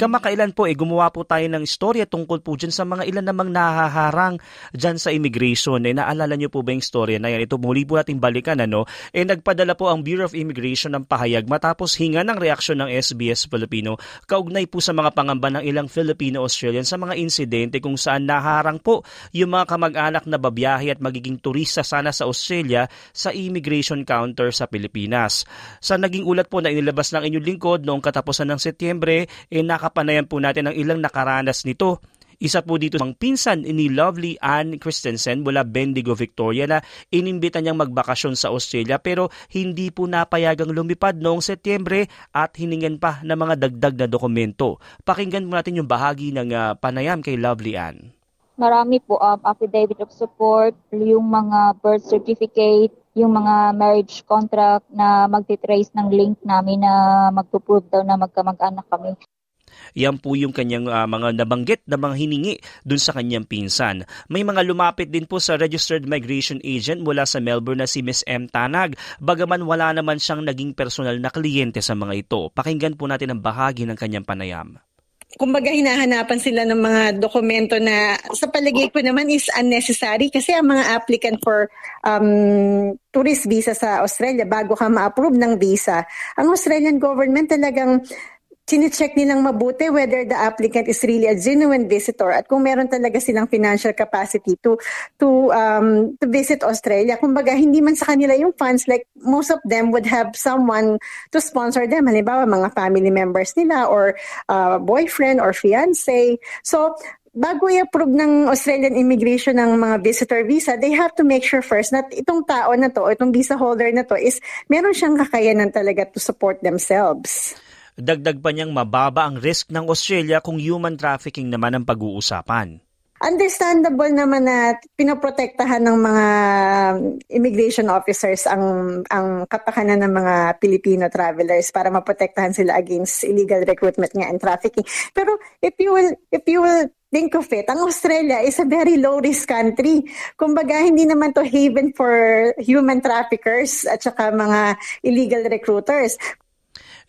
Kamakailan po eh gumawa po tayo ng istorya tungkol po dyan sa mga ilan namang nahaharang dyan sa immigration. Eh, naalala niyo po ba yung istorya na yan? Ito muli po nating balikan ano. Eh nagpadala po ang Bureau of Immigration ng pahayag matapos hinga ng reaksyon ng SBS Filipino kaugnay po sa mga pangamba ng ilang Filipino-Australian sa mga insidente kung saan naharang po yung mga kamag-anak na babiyahe at magiging turista sana sa Australia sa immigration counter sa Pilipinas. Sa naging ulat po na inilabas ng inyong lingkod noong katapusan ng Setyembre, eh naka napapanayan po natin ang ilang nakaranas nito. Isa po dito ang pinsan ni Lovely Ann Christensen mula Bendigo, Victoria na inimbita niyang magbakasyon sa Australia pero hindi po napayagang lumipad noong Setyembre at hiningan pa ng mga dagdag na dokumento. Pakinggan mo natin yung bahagi ng uh, panayam kay Lovely Ann. Marami po um, affidavit of support, yung mga birth certificate, yung mga marriage contract na magtitrace ng link namin na magpo-prove daw na magkamag-anak kami. Yan po yung kanyang uh, mga nabanggit na mga hiningi dun sa kanyang pinsan. May mga lumapit din po sa registered migration agent mula sa Melbourne na si Miss M. Tanag, bagaman wala naman siyang naging personal na kliyente sa mga ito. Pakinggan po natin ang bahagi ng kanyang panayam kumbaga hinahanapan sila ng mga dokumento na sa palagay ko naman is unnecessary kasi ang mga applicant for um, tourist visa sa Australia bago ka ma-approve ng visa, ang Australian government talagang chinecheck nilang mabuti whether the applicant is really a genuine visitor at kung meron talaga silang financial capacity to to um to visit Australia. Kumbaga hindi man sa kanila yung funds like most of them would have someone to sponsor them. Halimbawa mga family members nila or uh, boyfriend or fiance. So bago i-approve ng Australian immigration ng mga visitor visa, they have to make sure first that itong tao na to, itong visa holder na to is meron siyang kakayanan talaga to support themselves. Dagdag pa niyang mababa ang risk ng Australia kung human trafficking naman ang pag-uusapan. Understandable naman na pinoprotektahan ng mga immigration officers ang ang kapakanan ng mga Filipino travelers para maprotektahan sila against illegal recruitment nga and trafficking. Pero if you will if you will think of it, ang Australia is a very low risk country. Kumbaga hindi naman to haven for human traffickers at saka mga illegal recruiters.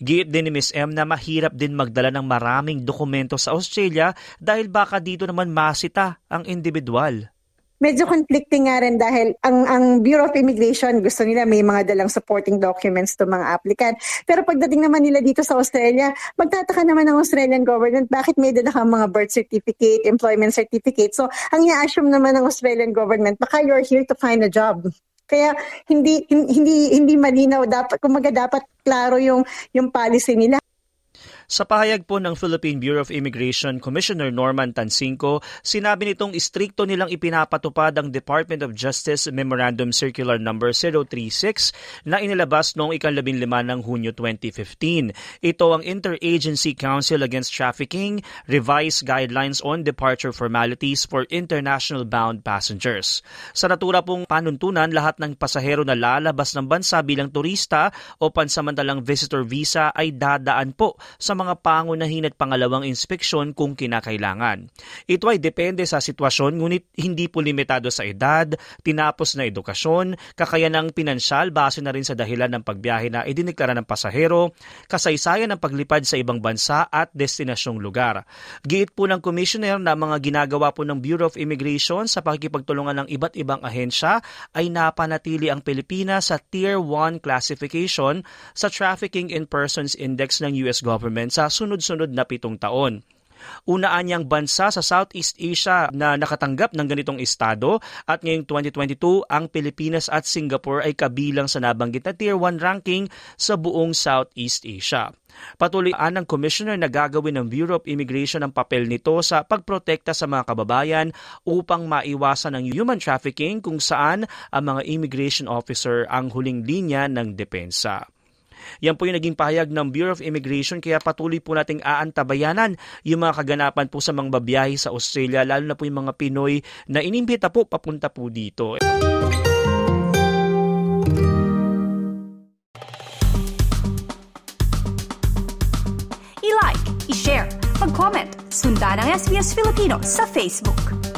Giit din ni Ms. M na mahirap din magdala ng maraming dokumento sa Australia dahil baka dito naman masita ang individual medyo conflicting nga rin dahil ang ang Bureau of Immigration gusto nila may mga dalang supporting documents to mga applicant. Pero pagdating naman nila dito sa Australia, magtataka naman ng Australian government bakit may dala kang mga birth certificate, employment certificate. So, ang i-assume naman ng Australian government, baka you're here to find a job. Kaya hindi hindi hindi malinaw dapat kumaga dapat klaro yung yung policy nila. Sa pahayag po ng Philippine Bureau of Immigration Commissioner Norman Tansinko, sinabi nitong istrikto nilang ipinapatupad ang Department of Justice Memorandum Circular No. 036 na inilabas noong ikalabing lima ng Hunyo 2015. Ito ang Interagency Council Against Trafficking, Revised Guidelines on Departure Formalities for International Bound Passengers. Sa natura pong panuntunan, lahat ng pasahero na lalabas ng bansa bilang turista o pansamantalang visitor visa ay dadaan po sa mga pangunahin at pangalawang inspeksyon kung kinakailangan. Ito ay depende sa sitwasyon ngunit hindi po limitado sa edad, tinapos na edukasyon, kakayanang pinansyal base na rin sa dahilan ng pagbiyahe na idiniklara ng pasahero, kasaysayan ng paglipad sa ibang bansa at destinasyong lugar. Giit po ng Commissioner na mga ginagawa po ng Bureau of Immigration sa pakikipagtulungan ng iba't ibang ahensya ay napanatili ang Pilipinas sa Tier 1 classification sa Trafficking in Persons Index ng US government sa sunod-sunod na pitong taon. Unaan niyang bansa sa Southeast Asia na nakatanggap ng ganitong estado at ngayong 2022 ang Pilipinas at Singapore ay kabilang sa nabanggit na Tier 1 ranking sa buong Southeast Asia. Patuloy ang Commissioner na gagawin ng Bureau of Immigration ang papel nito sa pagprotekta sa mga kababayan upang maiwasan ang human trafficking kung saan ang mga immigration officer ang huling linya ng depensa. Yan po yung naging pahayag ng Bureau of Immigration kaya patuloy po nating aantabayanan yung mga kaganapan po sa mga babiyahe sa Australia lalo na po yung mga Pinoy na inimbita po papunta po dito. I-like, i-share, mag-comment Sundan ang SBS Filipino sa Facebook.